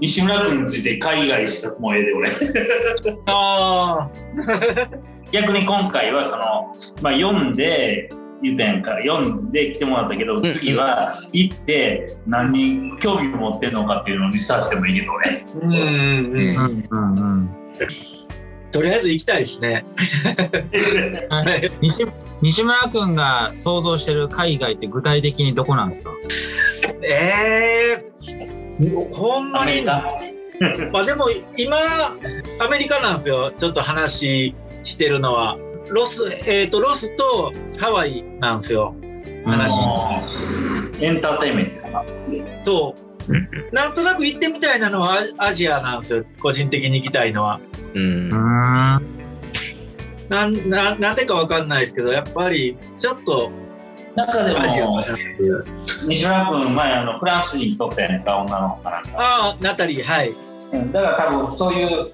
西村君について海外視察もええで俺。あ逆に今回はその、まあ、読んで言ったやんか読んで来てもらったけど、ん次は行って何に興味を持ってんのかっていうのをリサーチしてもいいけどね。ーうんうんうん。うんうんうんとりあえず行きたいですね。西西村君が想像してる海外って具体的にどこなんですか？えー、ほんまに。まあでも今アメリカなんですよ。ちょっと話してるのは。ロスえっ、とロスとハワイなんですよ。話。エンターテインメントかな。となんとなく行ってみたいなのはアアジアなんですよ。個人的に行きたいのは。うん。なんななんでかわかんないですけどやっぱりちょっと中でも西村君前あのフランスにとったやんか女の子かなんかああナタリーはい。うんだから多分そういう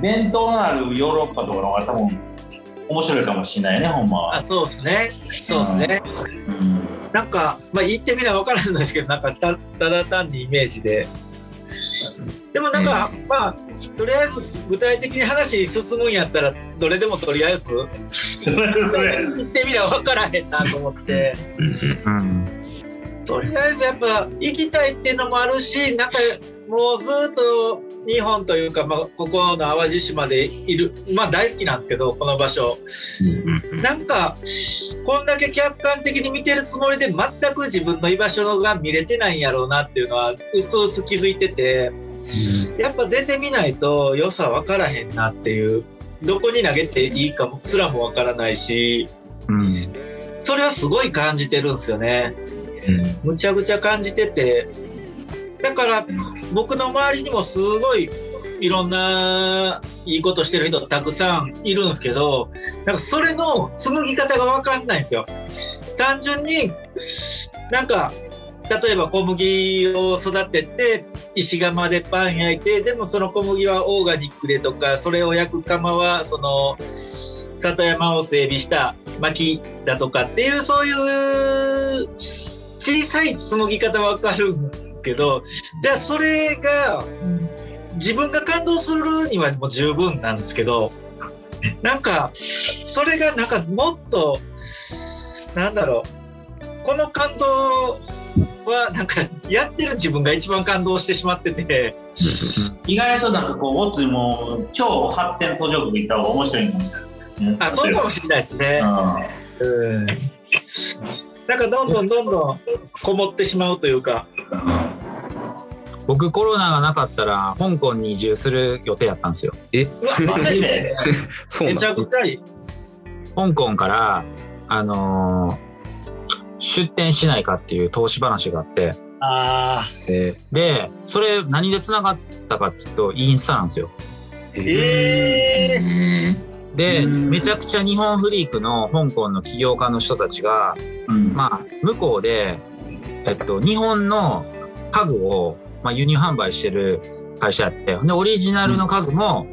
伝統のあるヨーロッパとかの方が多分面白いかもしれないねほんまは。あそうですね。そうですね。うん。なんか、まあ、言ってみれば分からないんですけど、なんかたただ単にイメージで。でもなんか、まあ、とりあえず具体的に話進むんやったら、どれでもとりあえず、言ってみれば分からへんなと思って、うん。とりあえずやっぱ行きたいっていうのもあるし、なんかもうずっと日本というか、まあ、ここの淡路島でいる、まあ大好きなんですけど、この場所。なんかこんだけ客観的に見てるつもりで全く自分の居場所が見れてないんやろうなっていうのはうすうす気づいててやっぱ出てみないと良さ分からへんなっていうどこに投げていいかもすらも分からないしうんそれはすごい感じてるんですよねうんむちゃくちゃ感じててだから僕の周りにもすごいいろんないいことしてる人たくさんいるんですけどなんかそれの紡ぎ方が分かんないんですよ。単純になんか例えば小麦を育てて石窯でパン焼いてでもその小麦はオーガニックでとかそれを焼く窯はその里山を整備した薪だとかっていうそういう小さい紡ぎ方わかるんですけどじゃあそれが自分が感動するにはもう十分なんですけどなんかそれがなんかもっとなんだろうこの感動はなんかやってる自分が一番感動してしまってて 意外となんかこうオッズも超発展途上国行った方が面白いかもしれない。あそうかもしれないですね。うんなんかどんどんどんどんこもってしまうというか。僕コロナがなかったら香港に移住する予定やったんですよえ、うわマジで？めちゃくちゃいい。香港からあのー出店しないかっていう投資話があってあえでそれ何でつながったかっていうとインスタなんですよ。ー。えーでうん。めちゃくちゃ日本フリークの香港の起業家の人たちがうん。まあ向こうでえっと日本の家具を、まあ、輸入販売してる会社やってでオリジナルの家具も、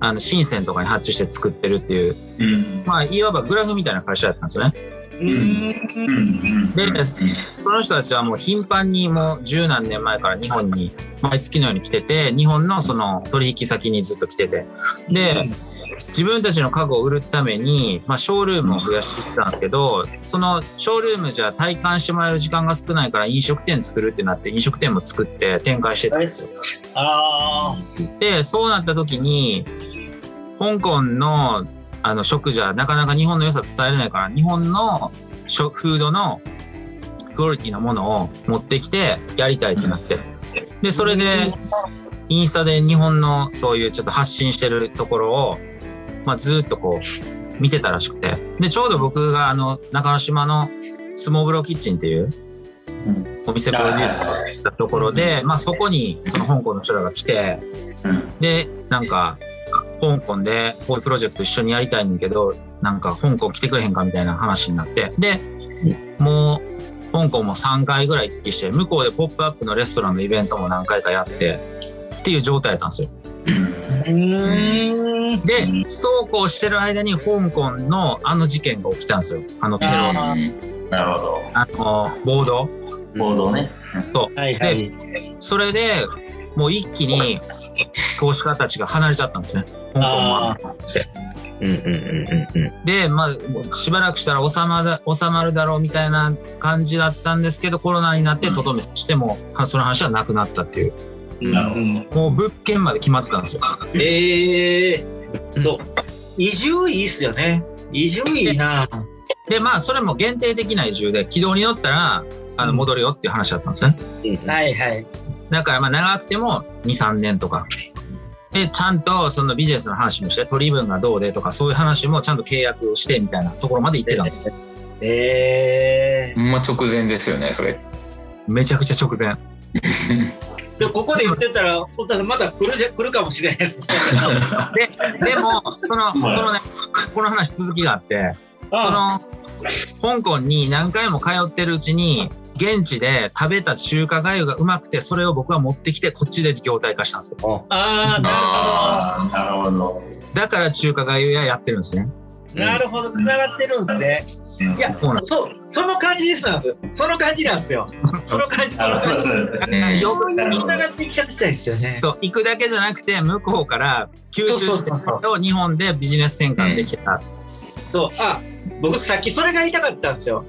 あの深センとかに発注して作ってるっていううん。まあいわばグラフみたいな会社やったんですよね。うん。うん。でその人たちはもう頻繁にもう十何年前から日本に毎月のように来てて日本のその取引先にずっと来てて。で自分たちの家具を売るために、まあ、ショールームを増やしていったんですけどそのショールームじゃ体感してもらえる時間が少ないから飲食店作るってなって飲食店も作って展開してたんですよ。あでそうなった時に香港のあの食じゃなかなか日本の良さ伝えれないから日本の食フードのクオリティのものを持ってきてやりたいってなって。でそれでインスタで日本のそういうちょっと発信してるところを、まあ、ずっとこう見てたらしくて。でちょうど僕があの中之島のスモーブロキッチンっていうお店プロデュースしたところで、まあ、そこにその香港の人らが来てうん。でなんか香港でこういうプロジェクト一緒にやりたいんだけどなんか香港来てくれへんかみたいな話になって。でもう香港も3回ぐらい行き来して向こうで「ポップアップのレストランのイベントも何回かやってっていう状態やったんですよ。うん。でうんそうこうしてる間に香港のあの事件が起きたんですよ。あのテロあなるほど。あの暴動。ボードねとはいはい。それでもう一気に投資家たちが離れちゃったんですね。香港も。うんうんうんうんうん。で、まあ、しばらくしたら収まる収まるだろうみたいな感じだったんですけど、コロナになってとどめしても、その話はなくなったっていう。なるほどもう物件まで決まってたんですよ。ええー、と、移住いいっすよね。移住いいな。で、まあ、それも限定的な移住で、軌道に乗ったら、あの、戻るよっていう話だったんですね。はいはい。だから、まあ、長くても2、3年とか。で、ちゃんとそのビジネスの話もして、取り分がどうでとか、そういう話もちゃんと契約をしてみたいなところまで行ってたんですよ。ええほんま直前ですよね、それ。めちゃくちゃ直前。ー。でここで言ってたら、本当はまだ来るじゃ来るかもしれないです。で、でも、その、そのね、この話続きがあって、その、香港に何回も通ってるうちに、現地で食べた中華粥がうまくて、それを僕は持ってきて、こっちで業態化したんですよ。ああ、なるほどだから中華粥屋やってるんですね。なるほど。繋がってるんですね。いや、そうなんその感じですなんですよ。その感じなんですよ。その感じ、その感じ。うんよそういう繋がっていき方したいですよね。そう、行くだけじゃなくて、向こうから吸収してを日本でビジネス転換できた。そう、あ、僕さっきそれが言いたかったんですよ。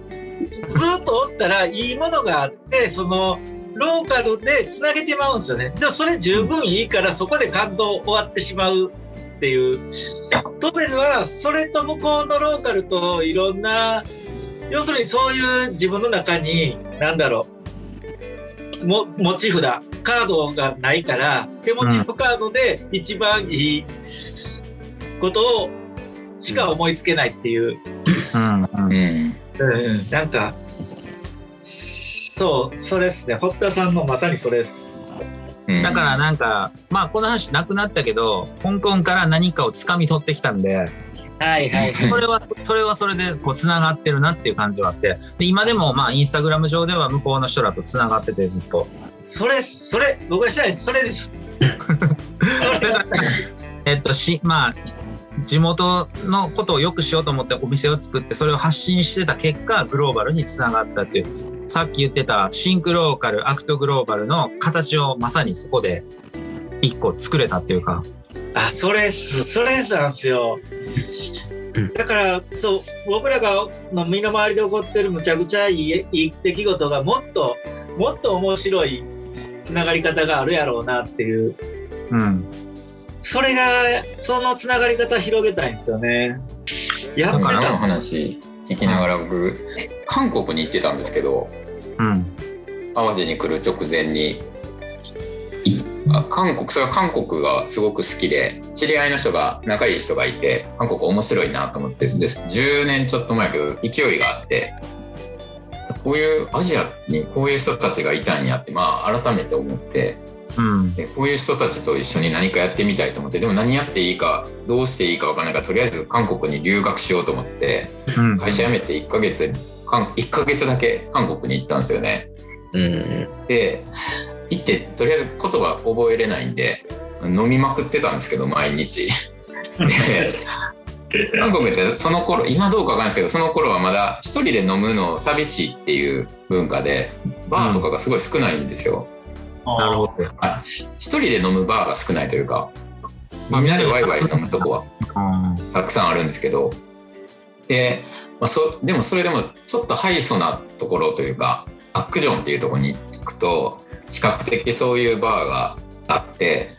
ずっとおったらいいものがあって、その、ローカルでつなげてまうんですよね。でもそれ十分いいからそこで感動終わってしまうっていう。トベルはそれと向こうのローカルといろんな、要するにそういう自分の中に、なんだろう、も持ち札、カードがないから、手持ちのカードで一番いいことをしか思いつけないっていう。うんうんうん。うん、なんか、そう、それですね。堀田さんのまさにそれです。うんだからなんか、まあこの話なくなったけど、香港から何かを掴み取ってきたんで、はいはい。それは、それはそれでこう繋がってるなっていう感じはあって、で今でもまあインスタグラム上では向こうの人らと繋がっててずっと。それ、それ、僕がしたい。それです えっとし、まあ、地元のことをよくしようと思ってお店を作ってそれを発信してた結果グローバルにつながったっていうさっき言ってたシンクローカルアクトグローバルの形をまさにそこで一個作れたっていうかあ、それっす。それなんですよ。だから、そう、僕らがの身の回りで起こってるむちゃくちゃいいいい出来事がもっと、もっと面白いつながり方があるやろうなっていう。うんそれが、そのつながり方広げたいんですよね。やってのた。話聞きながら僕、韓国に行ってたんですけど、うん淡路に来る直前に、韓国、それは韓国がすごく好きで、知り合いの人が、仲いい人がいて、韓国面白いなと思ってです。10年ちょっと前やけど、勢いがあって、こういうアジアにこういう人たちがいたんやって、まあ改めて思って、うんでこういう人たちと一緒に何かやってみたいと思ってでも何やっていいかどうしていいか分からないからとりあえず韓国に留学しようと思ってうん会社辞めて1ヶ月韓1ヶ月だけ韓国に行ったんですよね。うん。で行ってとりあえず言葉覚えれないんで飲みまくってたんですけど毎日。で 韓国ってその頃今どうかわかんないですけどその頃はまだ一人で飲むの寂しいっていう文化でバーとかがすごい少ないんですよ。なるほど。一人で飲むバーが少ないというか、みんなでワイワイ飲むとこはうん。たくさんあるんですけど、で、まあ、そでもそれでもちょっとハイソなところというか、アックジョンっていうところに行くと、比較的そういうバーがあって、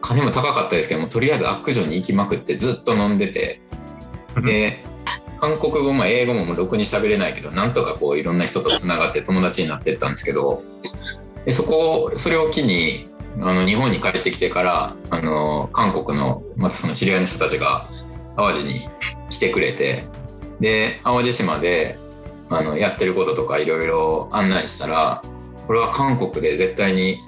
金も高かったですけども、とりあえずアックジョンに行きまくってずっと飲んでて、で、韓国語も英語ももうろくに喋れないけど、なんとかこういろんな人とつながって友達になってったんですけど、でそこそれを機にあの日本に帰ってきてからあの韓国のまたその知り合いの人たちが淡路に 来てくれてで淡路島であのやってることとかいろいろ案内したらこれは韓国で絶対に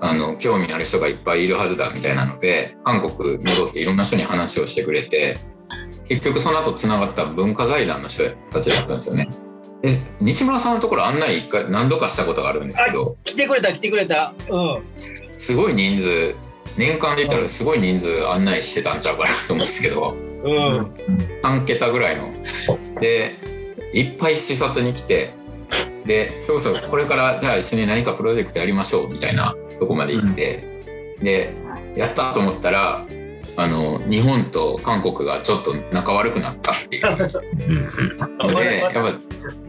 あの興味ある人がいっぱいいるはずだみたいなので韓国戻っていろんな人に話をしてくれて結局その後つながった文化財団の人たちだったんですよね。で西村さんのところ案内一回何度かしたことがあるんですけど。来てくれた、来てくれた。うん。すごい人数。年間で言ったらすごい人数案内してたんちゃうかなと思うんですけど。うん。3桁ぐらいの。でいっぱい視察に来てでそうそうこれからじゃあ一緒に何かプロジェクトやりましょうみたいなとこまで行って、でやったと思ったらあの日本と韓国がちょっと仲悪くなったっていう。の でやっぱ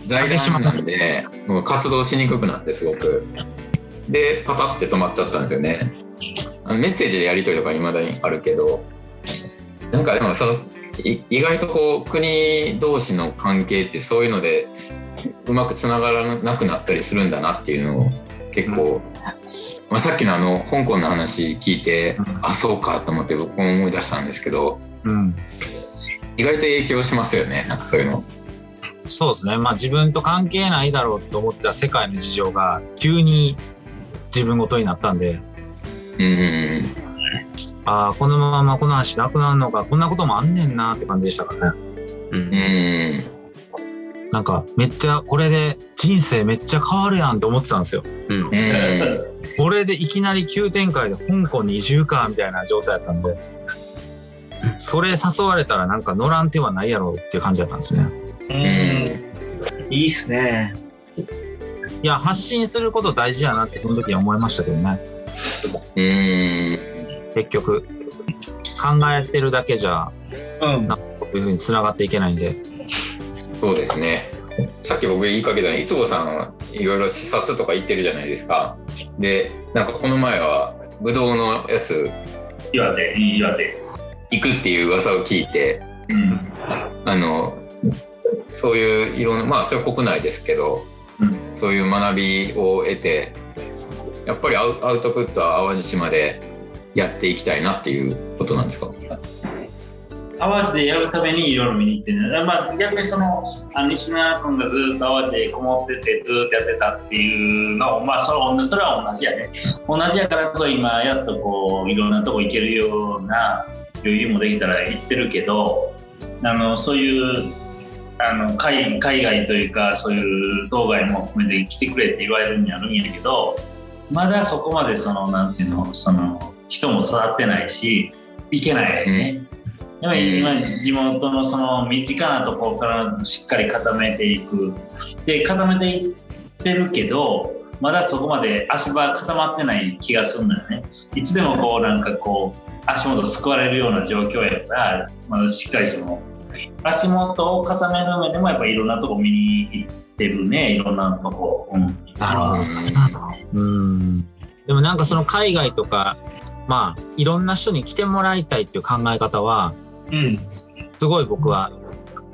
財団なんでもう活動しにくくなってすごくでパタって止まっちゃったんですよねあのメッセージでやり取りとかいまだにあるけどなんかでもそのい意外とこう国同士の関係ってそういうのでうまくつながらなくなったりするんだなっていうのを結構、まあ、さっきのあの香港の話聞いて、あそうかと思って僕も思い出したんですけどうん。意外と影響しますよねなんかそういうの。そうですね。まあ自分と関係ないだろうと思ってた世界の事情が急に自分ごとになったんで、うんうんああ、このままこの話なくなるのか、こんなこともあんねんなって感じでしたからね。うんうんなんかめっちゃこれで人生めっちゃ変わるやんと思ってたんですよ。うんうんこれでいきなり急展開で香港に移住かみたいな状態だったんで、それ誘われたらなんか乗らん手はないやろうっていう感じだったんですよね。うん。いいっすね。いや、発信すること大事やなってその時に思いましたけどね。うん結局、考えてるだけじゃ、うん。こういうふうに繋がっていけないんで。そうですね。さっき僕言いかけたのいつごさんいろいろ視察とか行ってるじゃないですか。でなんかこの前はブドウのやつ岩手、岩手。行くっていう噂を聞いてうん。あのそういういろんなまあそれは国内ですけど、うん。そういう学びを得てやっぱりアウアウトプットは淡路島でやっていきたいなっていうことなんですか？淡路でやるためにいろいろ見に行ってる、まあ、逆にそのあの西村君がずっと淡路でこもっててずっとやってたっていうのをまあそれはそれは同じやね。同じやからこそ今やっとこういろんなとこ行けるような余裕もできたら行ってるけどあのそういうあの海海外というかそういう当該も含めて来てくれって言われるんやるんやけどまだそこまでそのなんていうのその人も育ってないし行けないね。やっぱり今地元のその身近なところからしっかり固めていく。で固めていってるけどまだそこまで足場固まってない気がするんだよね。いつでもこうなんかこう足元すくわれるような状況やからまだしっかりその足元を固める上でもやっぱいろんなとこ見に行ってるねいろんなとこ、うん、なるほど。うん。でもなんかその海外とか、まあ、いろんな人に来てもらいたいっていう考え方は、うん。すごい僕は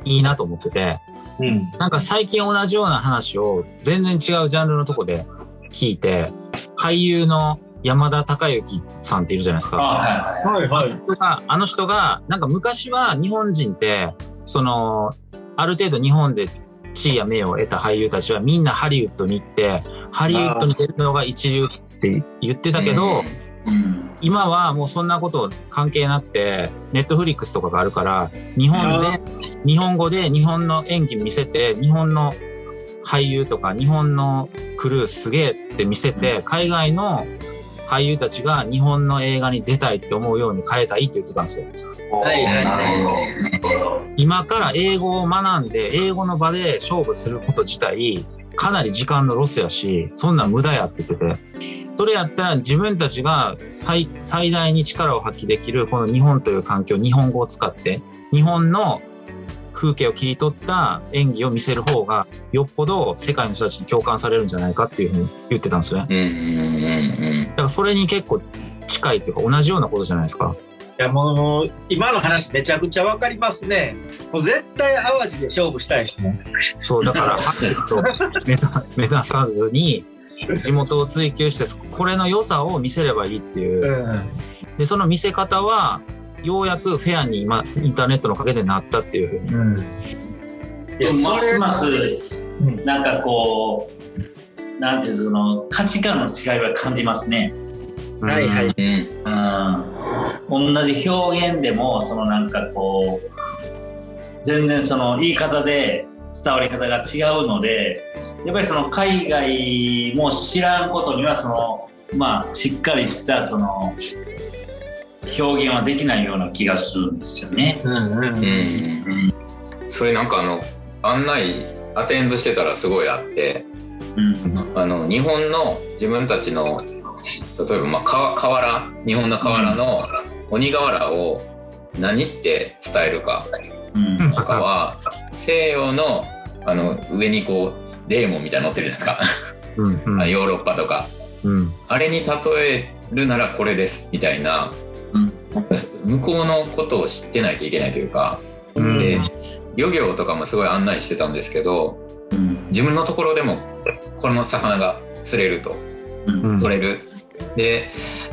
いいなと思ってて、うん。なんか最近同じような話を全然違うジャンルのとこで聞いて、俳優の山田孝之さんっているじゃないですあか。はい。はいはい。あの人が、なんか昔は日本人って、その、ある程度日本で地位や名誉を得た俳優たちはみんなハリウッドに行って、ハリウッドに出るのが一流って言ってたけど、うん。今はもうそんなこと関係なくて、ネットフリックスとかがあるから、日本で、日本語で日本の演技見せて、日本の俳優とか日本のクルーすげえって見せて、海外の俳優たちが日本の映画に出たいって思うように変えたいって言ってたんですよ。今から英語を学んで、英語の場で勝負すること自体、かなり時間のロスやし、そんなん無駄やって言ってて、それやったら自分たちが最最大に力を発揮できるこの日本という環境、日本語を使って、日本の風景を切り取った演技を見せる方が、よっぽど世界の人たちに共感されるんじゃないかっていうふうに言ってたんですよね。だからそれに結構近いっていうか同じようなことじゃないですか。いやもう今の話めちゃくちゃわかりますね。もう絶対淡路で勝負したいですね。そう、だから、ハッと目指さずに、地元を追求して、これの良さを見せればいいっていう。ん。で、その見せ方は、ようやくフェアに今、インターネットのおかげでなったっていうふうに。うん。いやますますうんなんかこう、なんていうその価値観の違いは感じますね。はいはい。うんうん、同じ表現でもそのなんかこう全然その言い方で伝わり方が違うのでやっぱりその海外も知らんことにはそのまあしっかりしたその表現はできないような気がするんですよね。うんうんうん。うんそれなんかあの案内アテンドしてたらすごいあってうん。あの日本の自分たちの例えばまあか河原日本の河原の鬼瓦を何って伝えるかうん。とかは西洋のあの上にこうデーモンみたいなの乗ってるじゃないですか、うんうん。あヨーロッパとか。うん。あれに例えるならこれですみたいなうん向こうのことを知ってないといけないというかうん。で漁業とかもすごい案内してたんですけどうん。自分のところでもこの魚が釣れるとうん。取れる。で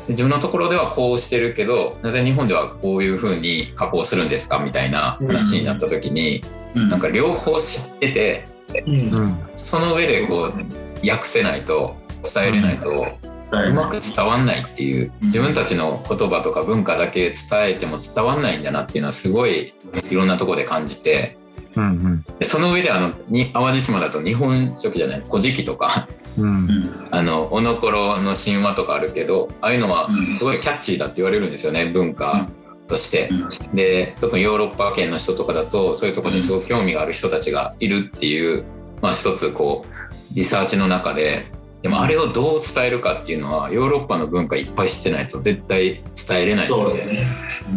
自分のところではこうしてるけどなぜ日本ではこういうふうに加工するんですかみたいな話になった時に、うん。なんか両方知っててうん。うん。その上でこう訳せないと伝えれないとうまく伝わんないっていううん。自分たちの言葉とか文化だけ伝えても伝わんないんだなっていうのはすごいいろんなところで感じてうんでその上であのに淡路島だと日本書紀じゃない「古事記」とか。うん。うん。あのおのころの神話とかあるけどああいうのはうん。すごいキャッチーだって言われるんですよね文化として。うん。で特にヨーロッパ圏の人とかだとそういうところにすごく興味がある人たちがいるっていう、まあ、一つこうリサーチの中ででもあれをどう伝えるかっていうのはヨーロッパの文化いっぱい知ってないと絶対伝えれないで。すよね。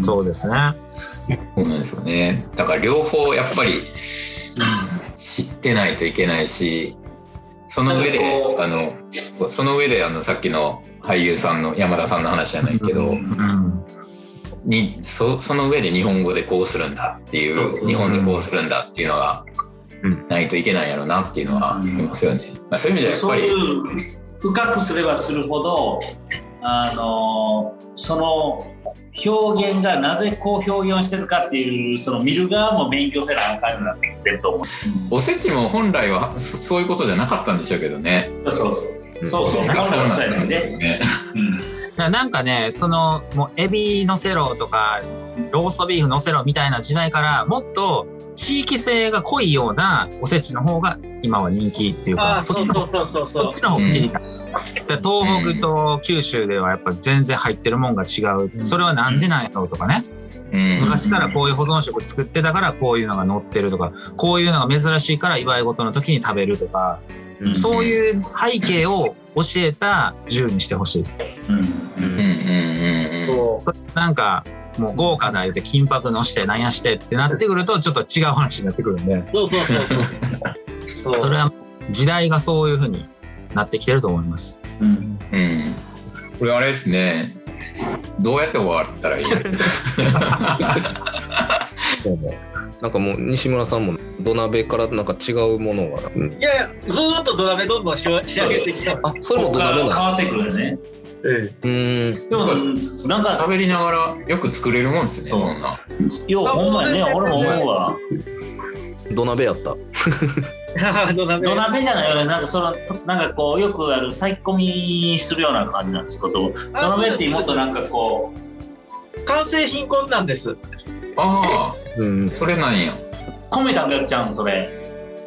そうですね。そうなんですよね。だから両方やっぱり知ってないといけないしその上であのその上であのさっきの俳優さんの山田さんの話じゃないけど、うん。うんにそその上で日本語でこうするんだっていそう日本でこうするんだっていうのがうんないといけないやろなっていうのはありますよね。まあ、そういう意味ではやっそうぱり深くすればするほどあのその表現がなぜこう表現をしてるかっていうその見る側も勉強せなあかんようになってきてると思う。おせちも本来はそそういうことじゃなかったんでしょうけどね。そうそうそう。そうそう。そうそうやなんだよね。ね。うんななんかねそのもうエビのせろとかローストビーフのせろみたいな時代からもっと地域性が濃いようなおせちの方が今は人気っていうあかあそうそうそうそうそそっちの方が知りた東北と九州ではやっぱ全然入ってるもんが違う。それはなんでなんやろうとかね。うん。昔からこういう保存食作ってたからこういうのが載ってるとか、こういうのが珍しいから祝い事の時に食べるとか、うん。そういう背景を教えた銃にしてほしい。うん。うん。うん。うん。なんかもう豪華な言うて金箔のしてなんやしてってなってくるとちょっと違う話になってくるんで、うそうそうそうそうそれは時代がそういう風になってきてると思います。うんうん。これあれですね。どうやって終わったらいい？そうねなんかもう西村さんも土鍋からなんか違うものが、うんいやいやずーっと土鍋どんどん仕上仕上げてきたあそれも土鍋なん変わってくるよね。うんでもなんか喋りながらよく作れるもんですね、そんな。ようほんまやね。俺も思うわ。土鍋やった 土鍋土鍋じゃないよね。なんかそのなんかこうよくある炊き込みするような感じなんですけど、土鍋ってもっとなんかこう完成品こんなんですあうんあ、それなんや。米だけやっちゃうんそれ。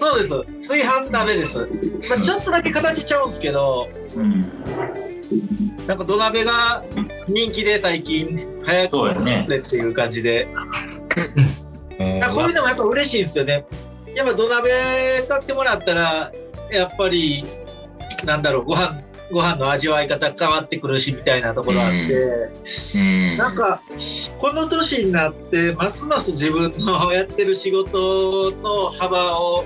そうです炊飯鍋です、まあ、ちょっとだけ形ちゃうんですけどうん。なんか土鍋が人気で最近。早くそうやね。ねっていう感じで。なんかこういうのもやっぱ嬉しいんですよね。やっぱ土鍋買ってもらったらやっぱりなんだろうご飯ご飯の味わい方変わってくるしみたいなところあって、うん。なんかこの年になってますます自分のやってる仕事の幅を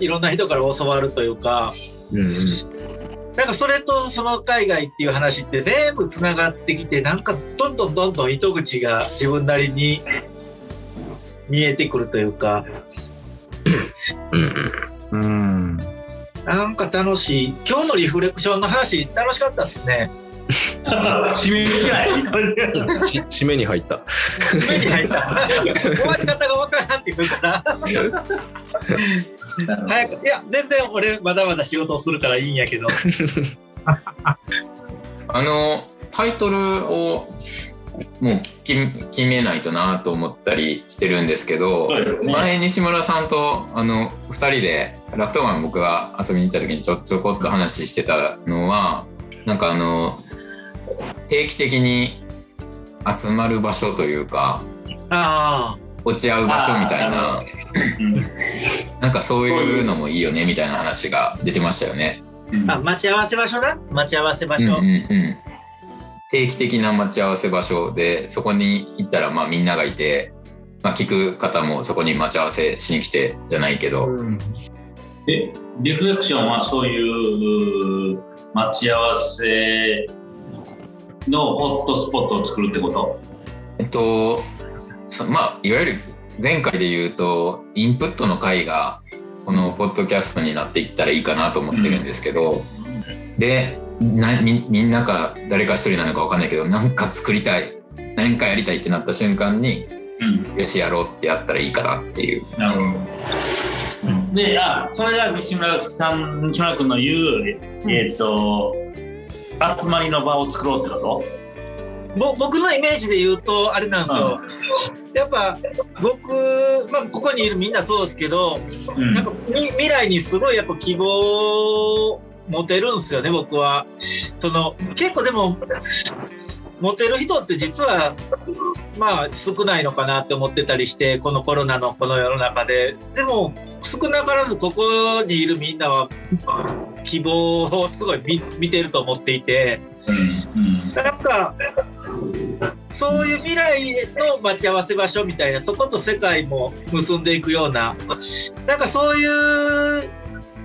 いろんな人から教わるというか。うんうんなんかそれとその海外っていう話って全部つながってきてなんかどんどんどんどん糸口が自分なりに見えてくるというかうんうん。うん。なんか楽しい。今日のリフレクションの話楽しかったですね。締めに入った。目に入った。終わり方がわからんって言うから早くいや全然俺まだまだ仕事をするからいいんやけど。あの、タイトルをもう決決めないとなと思ったりしてるんですけど、ね。前西村さんとあの2人でラクトガン僕が遊びに行った時にちょちょこっと話してたのはなんかあの定期的に集まる場所というかあ落ち合う場所みたいななんかそういうのもいいよねみたいな話が出てましたよね。うん。あ待ち合わせ場所な待ち合わせ場所、うんうんうん。定期的な待ち合わせ場所でそこに行ったらまあみんながいて、まあ、聞く方もそこに待ち合わせしに来てじゃないけど、えリフレクションはそういう待ち合わせのホットスポットを作るってこと？えっとそまあいわゆる前回で言うとインプットの回がこのポッドキャストになっていったらいいかなと思ってるんですけど、でなみみんなか誰か一人なのか分かんないけど何か作りたい。何かやりたいってなった瞬間にうん。よしやろうってやったらいいかなっていう。なるほど。で、あ、それが西村さん、西村君の言う、えっ、と、集まりの場を作ろうってこぼ僕のイメージで言うとあれなんですよ、やっぱ僕、まあ、ここにいるみんなそうですけど、とうんなんかみ未来にすごいやっぱ希望を持てるんですよね僕は。その結構でも持てる人って実はまあ少ないのかなって思ってたりしてこのコロナのこの世の中ででも少なからずここにいるみんなは希望をすごい見見てると思っていて。うんなんか、そういう未来の待ち合わせ場所みたいな、そこと世界も結んでいくような、なんかそういう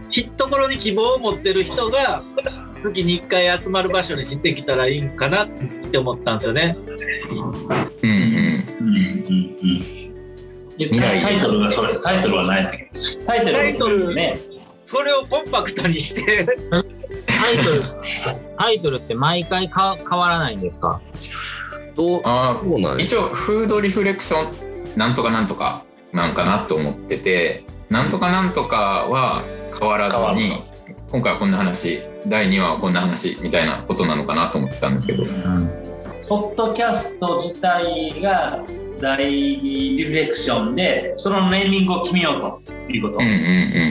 ひところに希望を持ってる人が、月に1回集まる場所に出てきたらいいんかなって思ったんですよね。うんうんうんうんうんで未来タイトルがそれ、タイトルは何やったっけタイトルタイトルね。それをコンパクトにして、タイトル、タイトルって毎回か変わらないんですか？どうあそうなんや一応フードリフレクションなんとかなんとかなんかなと思っててなんとかなんとかは変わらずに今回はこんな話第2話はこんな話みたいなことなのかなと思ってたんですけど、ポッドキャスト自体が大リフレクションで、そのネーミングを決めようということ。うんうんう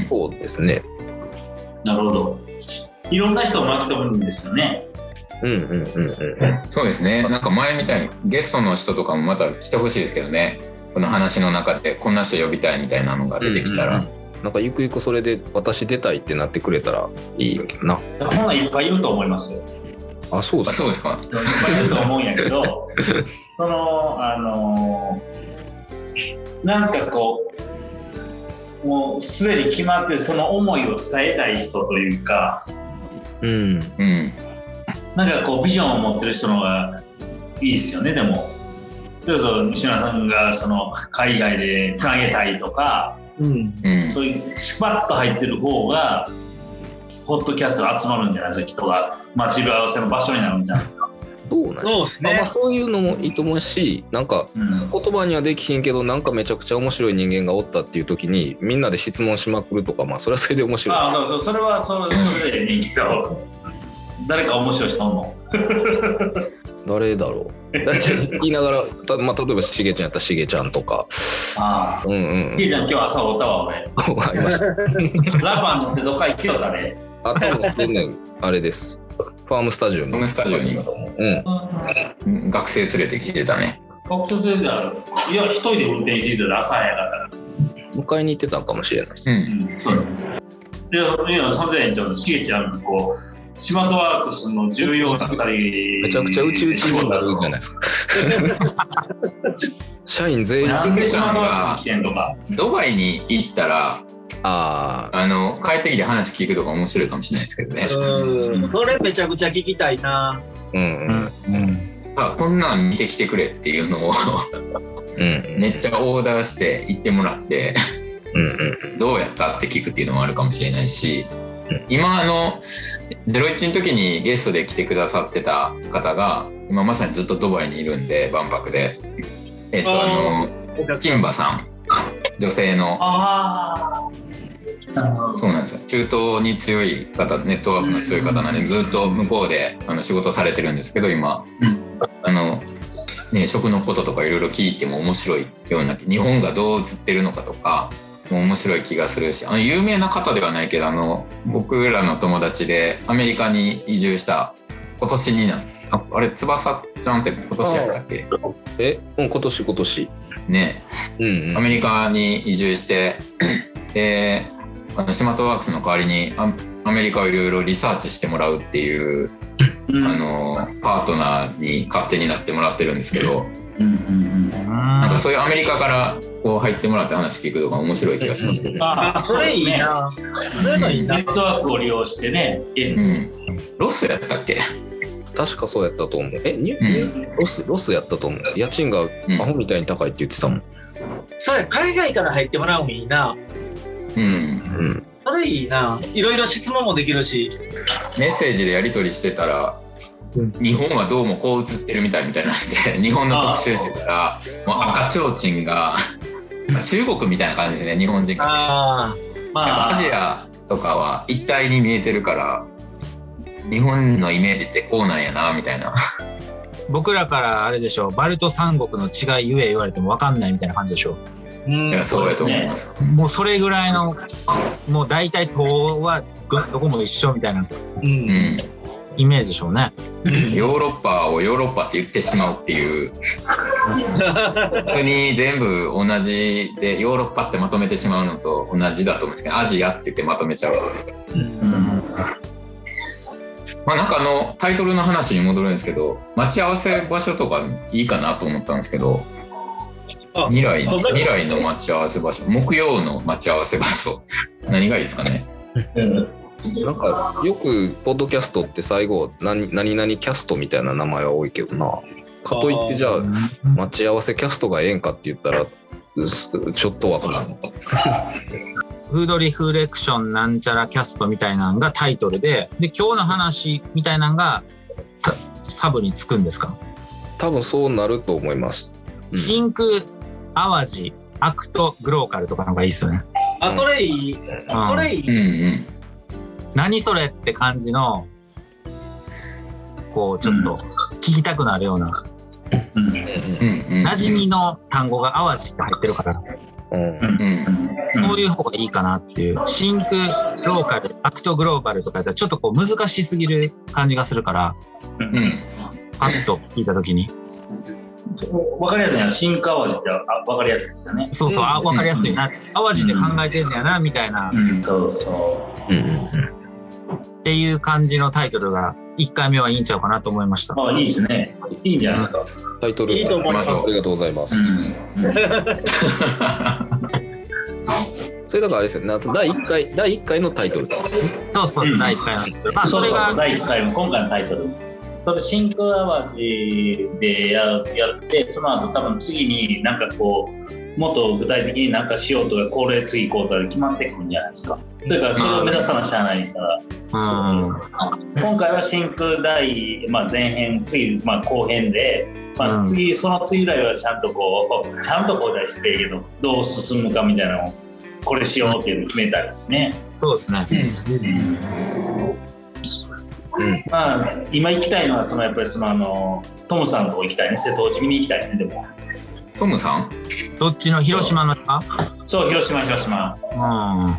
んそうですね。なるほど。いろんな人を巻き込むんですよね。うんうんうんうん。そうですねなんか前みたいにゲストの人とかもまた来てほしいですけどねこの話の中でこんな人呼びたいみたいなのが出てきたら、うんうんなんかゆくゆくそれで私出たいってなってくれたらいいな。こんいっぱいいると思いますよ。あ、そうであすそうですかいっぱいいると思うんやけど、その、あのーなんかこう、もうすでに決まってその思いを伝えたい人というか、うん。うんなんかこうビジョンを持ってる人の方がいいですよね、でも。それこそ西村さんがその海外でつなげたいとか、うん、うんそういうスパッと入ってる方が、ポッドキャストが集まるんじゃないですか、人が待ち合わせの場所になるんじゃないですか。どうなんそうですねまあまあそういうのもいいと思うし、なんかうん言葉にはできひんけど、なんかめちゃくちゃ面白い人間がおったっていう時に、みんなで質問しまくるとか、まあそれはそれで面白い。ああ、そうそうそれはそれそれでいいけど、誰か面白い人おんの？誰だろう。だって言いながら、たまあ、例えばしげちゃんやったらしげちゃんとか。ああ。うんうん。キーちゃん今日朝おったわ、俺。ありました。ラパン乗ってどっか行きよったね？あ、多分それね、あれです。ファームスタジオに。ファームスタジオにうん。学生連れてきてたね学生である。いや、一人で運転してたら朝早から。迎えに行ってたんかもしれないです。ううんん、そういや、いや、それで、ちょっと、しげちゃんがこう、シマトワークスの重要な。めちゃくちゃうちうちになるじゃないですか。社員全員。なんでシマトワークス来てんとか。ドバイに行ったらああ、あの帰ってきて話聞くとか面白いかもしれないですけどね、うん、それめちゃくちゃ聞きたいな。うんあこんなん見てきてくれっていうのをうん。うん。めっちゃオーダーして行ってもらってうんうんどうやったって聞くっていうのもあるかもしれないしうん今あの『ゼロイチ』の時にゲストで来てくださってた方が今まさにずっとドバイにいるんで万博で。えっとあのキンバさん。女性の。そうなんですよ。中東に強い方ネットワークの強い方なんでずっと向こうであの仕事されてるんですけど今、うん。あのね食のこととかいろいろ聞いても面白いような日本がどう映ってるのかとかも面白い気がするしあの有名な方ではないけどあの僕らの友達でアメリカに移住した今年になああれ翼ちゃんって今年やったっけ？え、うん、今年今年。ねうんうん。アメリカに移住してであのスマートワークスの代わりにアアメリカをいろいろリサーチしてもらうっていうううんあのパートナーに勝手になってもらってるんですけど、うんうんなんかそういうアメリカからこう入ってもらって話聞くのが面白い気がしますけど、あ、それいいな。そういうのいいなネ。ットワークを利用してね、えうん、ロスやったっけ、確かそうやったと思う。え、ニュうんロス、ロスやったと思う。家賃がアホみたいに高いって言ってたもん。そうや、海外から入ってもらうのもいいな。うん、うん。それいいな。いろいろ質問もできるし。メッセージでやり取りしてたら、うん日本はどうもこう映ってるみたいみたいなんで 日本の特集してたらもう赤ちょうちんがまあ 中国みたいな感じですね日本人が。ああ。やっまあぱアジアとかは一体に見えてるから日本のイメージってこうなんやなみたいな。僕らからあれでしょバルト三国の違いゆえ言われても分かんないみたいな感じでしょうんいやそうやと思います。もうそれぐらいのもう大体東はどどこも一緒みたいなう。うんん、イメージでしょうね。ヨーロッパをヨーロッパって言ってしまうっていう。国全部同じでヨーロッパってまとめてしまうのと同じだと思うんですけどアジアって言ってまとめちゃう。まあなんかあのタイトルの話に戻るんですけど待ち合わせ場所とかいいかなと思ったんですけどあ未来未来の待ち合わせ場所木曜の待ち合わせ場所。何がいいですかね。う んなんかよくポッドキャストって最後何何々キャストみたいな名前は多いけどな。かといってじゃあ待ち合わせキャストがええんかって言ったらすちょっとわからん フードリフレクションなんちゃらキャストみたいなのがタイトルでで今日の話みたいなのがたサブにつくんですか、多分そうなると思います、うん。真空淡路アクトグローカルとかの方がいいですよね。あ、それいい。それいうんい。うん何それって感じのこうちょっと聞きたくなるような、馴染みの単語が淡路って入ってるから、そういう方がいいかなっていう。真空ローカルアクトグローバルとかやったらちょっとこう難しすぎる感じがするから。うんパッと聞いた時に。わかりやすいな。新川味ってあわかりやすいですよね。そうそうあ分かりやすいな。淡路で考えてんだよなみたいな。うん、そうそうんうんっていう感じのタイトルが1回目はいいんちゃうかなと思いましたう。あいいですね。いいんじゃないですか。タイトルいいと思いますありがとうございます、それだからあれですよね夏第1回第一回のタイトルそうそうそう第1回のタイトルまあそれそうそうが第1回も今回のタイトル。それ真空淡路でややってその後多分次になんかこうもっと具体的になんかしようとかこれ次行こうとか決まってくるんじゃないですか。だからそれを目指さなしゃあないから。うん。今回は真空第、まあ、前編次、まあ、後編で、まあ、うん。次、その次ぐらいはちゃんとこうちゃんとこう出してるけどどう進むかみたいなのをこれしようっていうのを決めたいですね。そうですね。うん。まあ、今行きたいのはそのやっぱりそのあのトムさんのとこ行きたいね。瀬戸内見に行きたいね。でもトムさん？どっちの広島のかそう広島広島。うん。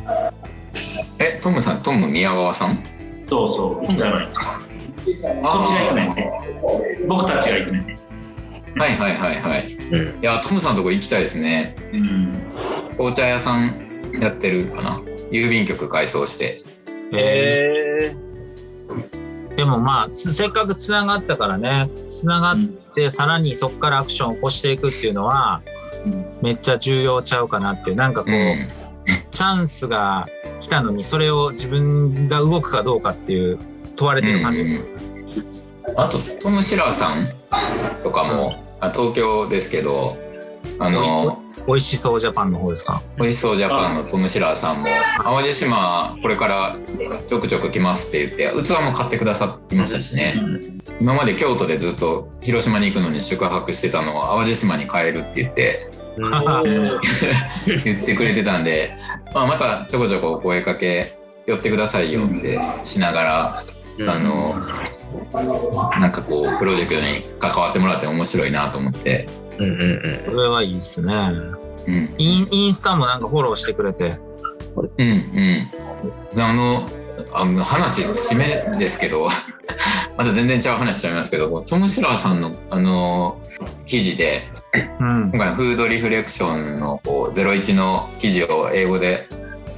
えトムさんトム宮川さん？そうそう今回はこっちが行くねん。ね僕たちが行くねん。ねはいはいはいはい。いうん。や、トムさんのとこ行きたいですね。うん。紅茶屋さんやってるかな？郵便局改装して。ええー。でもまあつせっかくつながったからね。つながってさらにそこからアクションを起こしていくっていうのはめっちゃ重要ちゃうかなっていうなんかこう、うん。チャンスが来たのにそれを自分が動くかどうかっていう問われてる感じです。あと、トム・シラーさんとかも、あ東京ですけど、あの、美味しそうジャパンの方ですか？美味しそうジャパンのトム・シラーさんも、淡路島これからちょくちょく来ますって言って、器も買ってくださいましたしね。今まで京都でずっと広島に行くのに宿泊してたのを淡路島に帰るって言って、言ってくれてたんで、まあ、またちょこちょこお声かけ寄ってくださいよってしながら、あのなんかこうプロジェクトに関わってもらって面白いなと思って、うんうんうんこれはいいですね。うん、インインスタもなんかフォローしてくれて。うんうんあのあの話締めですけど また全然違う話しちゃいますけどトム・シラーさんのあの記事でうん。今回のフードリフレクションのこう01の記事を英語で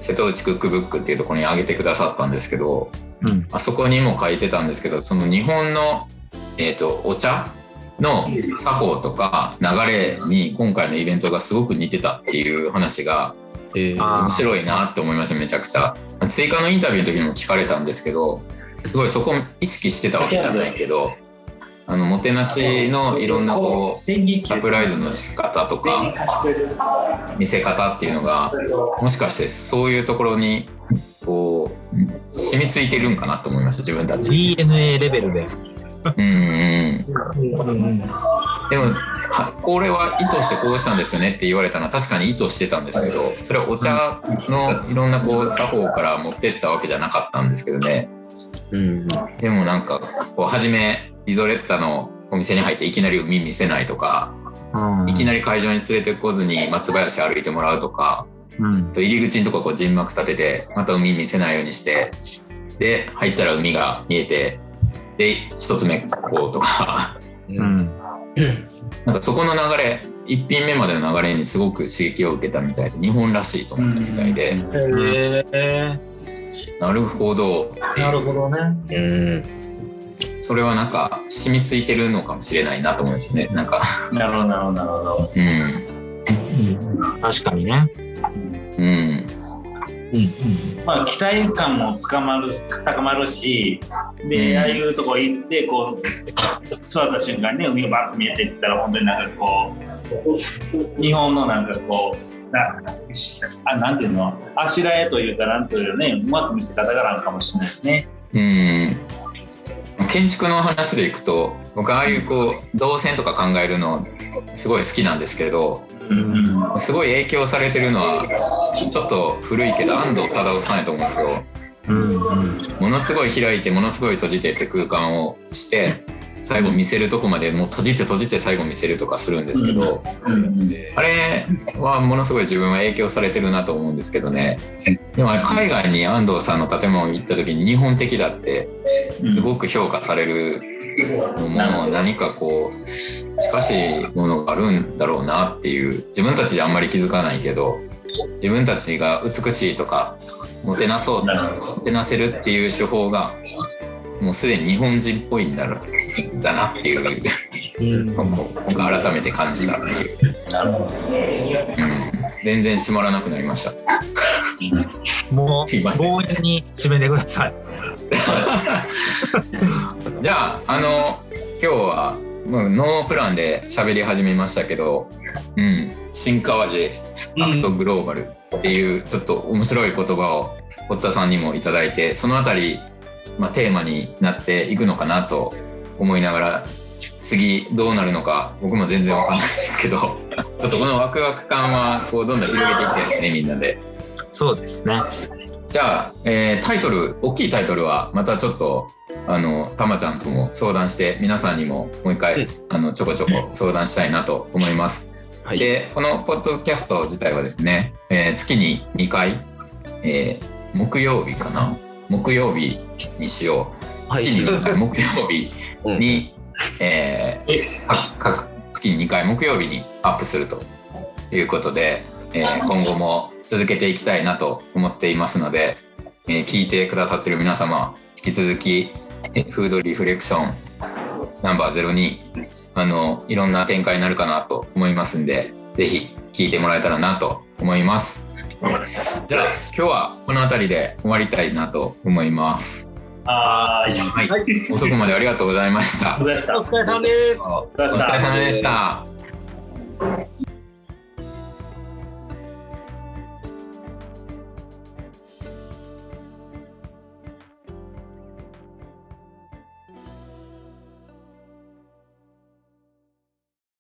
瀬戸内クックブックっていうところに上げてくださったんですけどうん。あそこにも書いてたんですけどその日本の、えー、とお茶の作法とか流れに今回のイベントがすごく似てたっていう話が面白いなって思いましためちゃくちゃ。追加のインタビューの時にも聞かれたんですけどすごいそこ意識してたわけじゃないけどあのもてなしのいろんなこうサプライズの仕方とか見せ方っていうのがもしかしてそういうところにこう染みついてるんかなと思いました自分たち。DNA レベルで。うんうんでもはこれは意図してこうしたんですよねって言われたのは確かに意図してたんですけどそれはお茶のいろんなこう作法から持ってったわけじゃなかったんですけどね。うんでもなんかこう初めリゾレッタのお店に入っていきなり海見せないとかうん。いきなり会場に連れてこずに松林歩いてもらうとかうん。と入り口のとここう陣幕立ててまた海見せないようにしてで入ったら海が見えてで一つ目こうとか。うん。なんかそこの流れ一品目までの流れにすごく刺激を受けたみたいで日本らしいと思ったみたいで、へえなるほど。なるほどね。うん。それはなんか染みついてるのかもしれないなと思うんですよね。なんか。なるほど、なるほど、なるほど。うん。確かにね。うんまあ、期待感もつかまる高まるし、で、うん。ああいうとこ行って、こう、座った瞬間に海がバッと見えていったら、本当になんかこう、日本のなんかこう、なあなんていうの、あしらえというか、なんというね、うまく見せ方があるかもしれないですね。うん。建築の話でいくと僕ああいうこう動線とか考えるのすごい好きなんですけどうんすごい影響されてるのはちょっと古いけど安藤忠雄さんやと思うんですよ。うん。ものすごい開いてものすごい閉じてって空間をして最後見せるとこまでもう閉じて閉じて最後見せるとかするんですけど、うん。あれはものすごい自分は影響されてるなと思うんですけどね。でも海外に安藤さんの建物に行った時に日本的だってすごく評価されるのも何かこう近しいものがあるんだろうなっていう自分たちであんまり気づかないけど自分たちが美しいとかもてなそうもてなせるっていう手法がもうすでに日本人っぽいんだろだなっていうのを僕改めて感じたっていう、ど。なるほど。うん、全然閉まらなくなりました。もう、強引に締めてください。じゃああの今日はもうノープランで喋り始めましたけど、うん、新川寺アクトグローバルっていうちょっと面白い言葉を堀田さんにもいただいてそのあたり、まあ、テーマになっていくのかなと思いながら次どうなるのか僕も全然わかんないですけど ちょっとこのワクワク感はこうどんどん広げていきたいですねみんなで。そうですね。じゃあ、えータイトル大きいタイトルはまたちょっとあのたまちゃんとも相談して皆さんにももう一回、あのちょこちょこ相談したいなと思います。はいでこのポッドキャスト自体はですね、えー月に2回、えー木曜日かな木曜日にしよう。はい。月に2回木曜日うん。に、えー各各月に2回木曜日にアップするということで、えー今後も続けていきたいなと思っていますので、えー聞いてくださってる皆様引き続き、えーフードリフレクションナンバー02あのいろんな展開になるかなと思いますんでぜひ聞いてもらえたらなと思います。じゃあ今日はこの辺りで終わりたいなと思います。はーい。はい。はい、遅くまでありがとうございました。お疲れ様でしたお疲れ様です。おお疲れ様でした